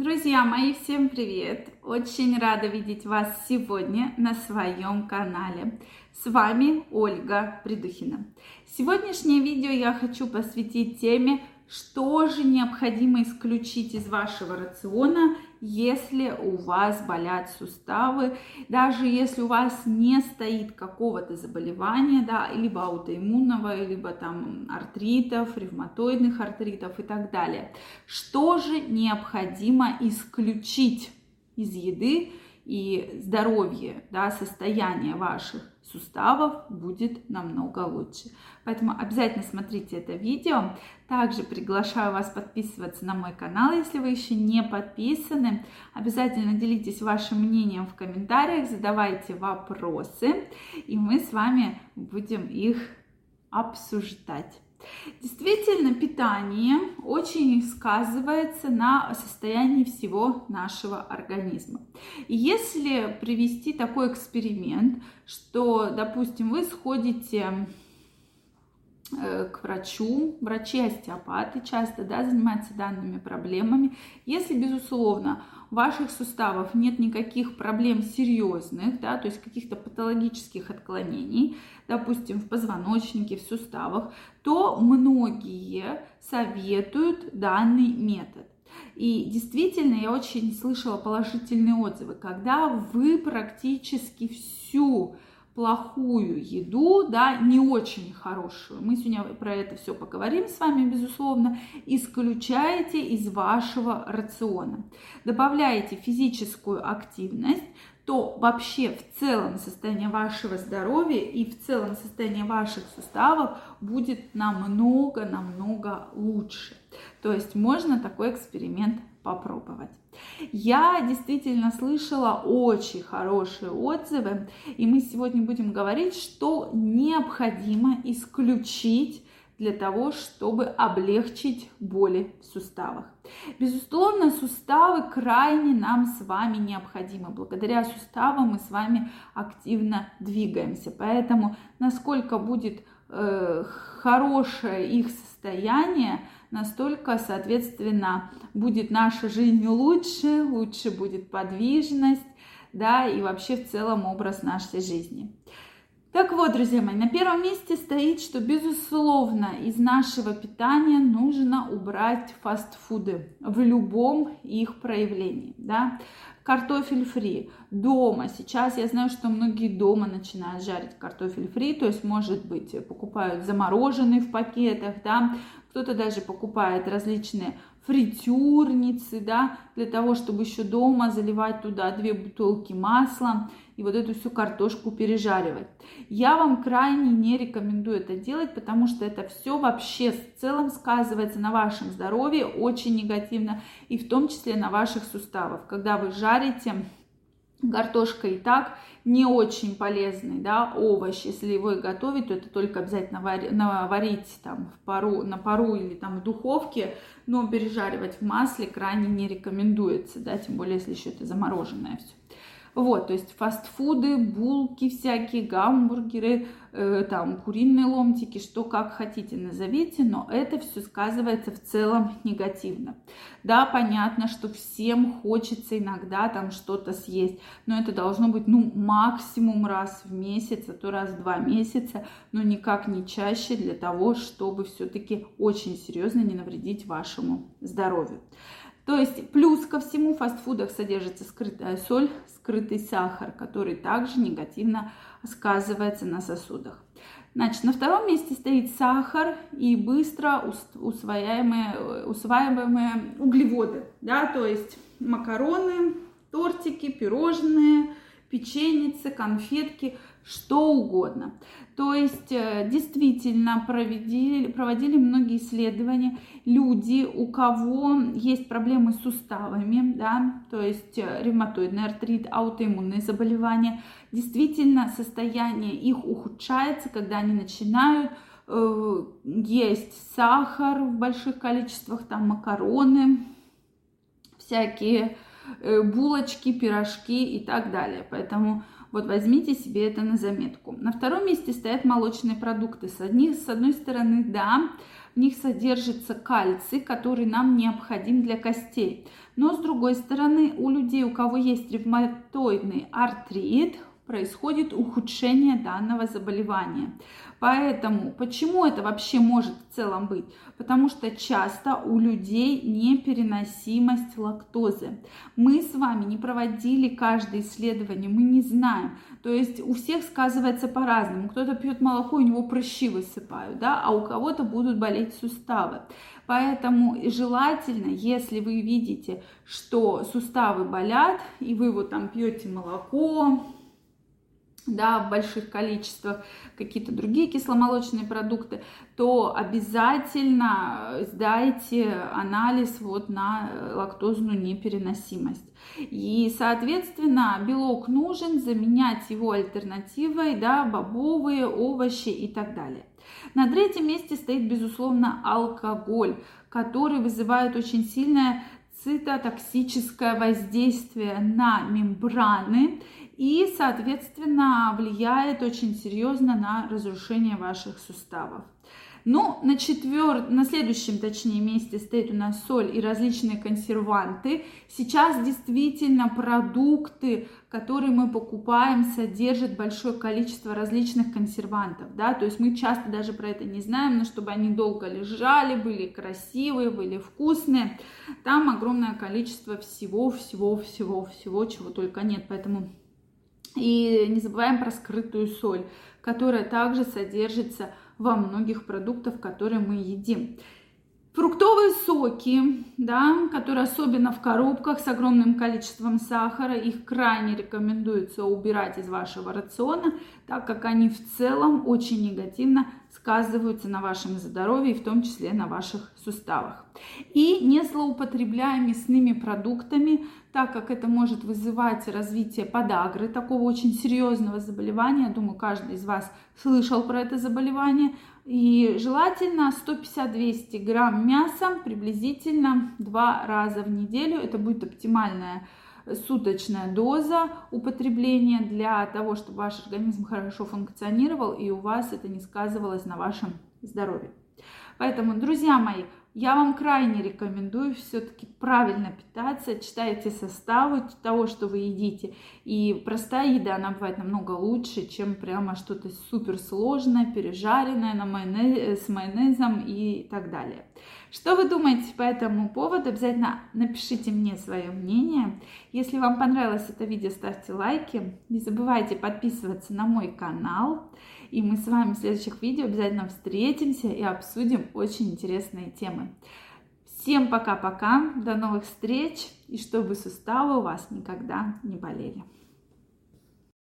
Друзья мои, всем привет! Очень рада видеть вас сегодня на своем канале. С вами Ольга Придухина. Сегодняшнее видео я хочу посвятить теме что же необходимо исключить из вашего рациона, если у вас болят суставы, даже если у вас не стоит какого-то заболевания, да, либо аутоиммунного, либо там артритов, ревматоидных артритов и так далее. Что же необходимо исключить из еды и здоровье, да, состояние ваших суставов будет намного лучше. Поэтому обязательно смотрите это видео. Также приглашаю вас подписываться на мой канал, если вы еще не подписаны. Обязательно делитесь вашим мнением в комментариях, задавайте вопросы, и мы с вами будем их обсуждать. Действительно, питание очень сказывается на состоянии всего нашего организма. И если привести такой эксперимент, что, допустим, вы сходите э, к врачу, врачи-остеопаты часто да, занимаются данными проблемами. Если, безусловно, ваших суставов нет никаких проблем серьезных, да, то есть каких-то патологических отклонений, допустим, в позвоночнике, в суставах, то многие советуют данный метод. И действительно, я очень слышала положительные отзывы, когда вы практически всю плохую еду, да, не очень хорошую, мы сегодня про это все поговорим с вами, безусловно, исключаете из вашего рациона. Добавляете физическую активность, то вообще в целом состояние вашего здоровья и в целом состояние ваших суставов будет намного-намного лучше. То есть можно такой эксперимент попробовать. Я действительно слышала очень хорошие отзывы, и мы сегодня будем говорить, что необходимо исключить для того, чтобы облегчить боли в суставах. Безусловно, суставы крайне нам с вами необходимы. Благодаря суставам мы с вами активно двигаемся. Поэтому насколько будет э, хорошее их состояние, настолько, соответственно, будет наша жизнь лучше, лучше будет подвижность, да, и вообще в целом образ нашей жизни. Так вот, друзья мои, на первом месте стоит, что, безусловно, из нашего питания нужно убрать фастфуды в любом их проявлении, да. Картофель фри дома. Сейчас я знаю, что многие дома начинают жарить картофель фри, то есть, может быть, покупают замороженный в пакетах, да, кто-то даже покупает различные фритюрницы, да, для того, чтобы еще дома заливать туда две бутылки масла и вот эту всю картошку пережаривать. Я вам крайне не рекомендую это делать, потому что это все вообще в целом сказывается на вашем здоровье очень негативно и в том числе на ваших суставах. Когда вы жарите Картошка и так не очень полезный, да, овощ. Если его и готовить, то это только обязательно варить там в пару, на пару или там в духовке, но пережаривать в масле крайне не рекомендуется, да, тем более, если еще это замороженное все. Вот, то есть фастфуды, булки всякие, гамбургеры, э, там куриные ломтики, что как хотите назовите, но это все сказывается в целом негативно. Да, понятно, что всем хочется иногда там что-то съесть, но это должно быть, ну, максимум раз в месяц, а то раз в два месяца, но никак не чаще для того, чтобы все-таки очень серьезно не навредить вашему здоровью. То есть плюс ко всему в фастфудах содержится скрытая соль, скрытый сахар, который также негативно сказывается на сосудах. Значит, на втором месте стоит сахар и быстро усваиваемые, усваиваемые углеводы, да, то есть макароны, тортики, пирожные, печеницы, конфетки – что угодно. То есть э, действительно проводили, проводили многие исследования. Люди, у кого есть проблемы с суставами, да, то есть э, ревматоидный артрит, аутоиммунные заболевания, действительно состояние их ухудшается, когда они начинают э, есть сахар в больших количествах, там макароны, всякие э, булочки, пирожки и так далее. Поэтому Вот возьмите себе это на заметку. На втором месте стоят молочные продукты. С, одних, с одной стороны, да, в них содержится кальций, который нам необходим для костей. Но с другой стороны, у людей, у кого есть ревматоидный артрит, происходит ухудшение данного заболевания. Поэтому, почему это вообще может в целом быть? Потому что часто у людей непереносимость лактозы. Мы с вами не проводили каждое исследование, мы не знаем. То есть у всех сказывается по-разному. Кто-то пьет молоко, у него прыщи высыпают, да, а у кого-то будут болеть суставы. Поэтому желательно, если вы видите, что суставы болят, и вы вот там пьете молоко, да, в больших количествах какие-то другие кисломолочные продукты, то обязательно сдайте анализ вот на лактозную непереносимость. И, соответственно, белок нужен, заменять его альтернативой, да, бобовые, овощи и так далее. На третьем месте стоит, безусловно, алкоголь, который вызывает очень сильное цитотоксическое воздействие на мембраны и, соответственно, влияет очень серьезно на разрушение ваших суставов. Ну, на, четвер... на следующем, точнее, месте стоит у нас соль и различные консерванты. Сейчас действительно продукты, которые мы покупаем, содержат большое количество различных консервантов, да, то есть мы часто даже про это не знаем, но чтобы они долго лежали, были красивые, были вкусные, там огромное количество всего, всего, всего, всего, чего только нет, поэтому и не забываем про скрытую соль, которая также содержится во многих продуктах, которые мы едим. Фруктовые соки, да, которые особенно в коробках с огромным количеством сахара, их крайне рекомендуется убирать из вашего рациона, так как они в целом очень негативно сказываются на вашем здоровье, в том числе на ваших суставах. И не злоупотребляя мясными продуктами, так как это может вызывать развитие подагры, такого очень серьезного заболевания. Думаю, каждый из вас слышал про это заболевание. И желательно 150-200 грамм мяса приблизительно два раза в неделю. Это будет оптимальная суточная доза употребления для того, чтобы ваш организм хорошо функционировал и у вас это не сказывалось на вашем здоровье. Поэтому, друзья мои, я вам крайне рекомендую все-таки правильно питаться, читайте составы того, что вы едите. И простая еда, она бывает намного лучше, чем прямо что-то суперсложное, пережаренное на майонез, с майонезом и так далее. Что вы думаете по этому поводу? Обязательно напишите мне свое мнение. Если вам понравилось это видео, ставьте лайки. Не забывайте подписываться на мой канал. И мы с вами в следующих видео обязательно встретимся и обсудим очень интересные темы. Всем пока-пока, до новых встреч и чтобы суставы у вас никогда не болели.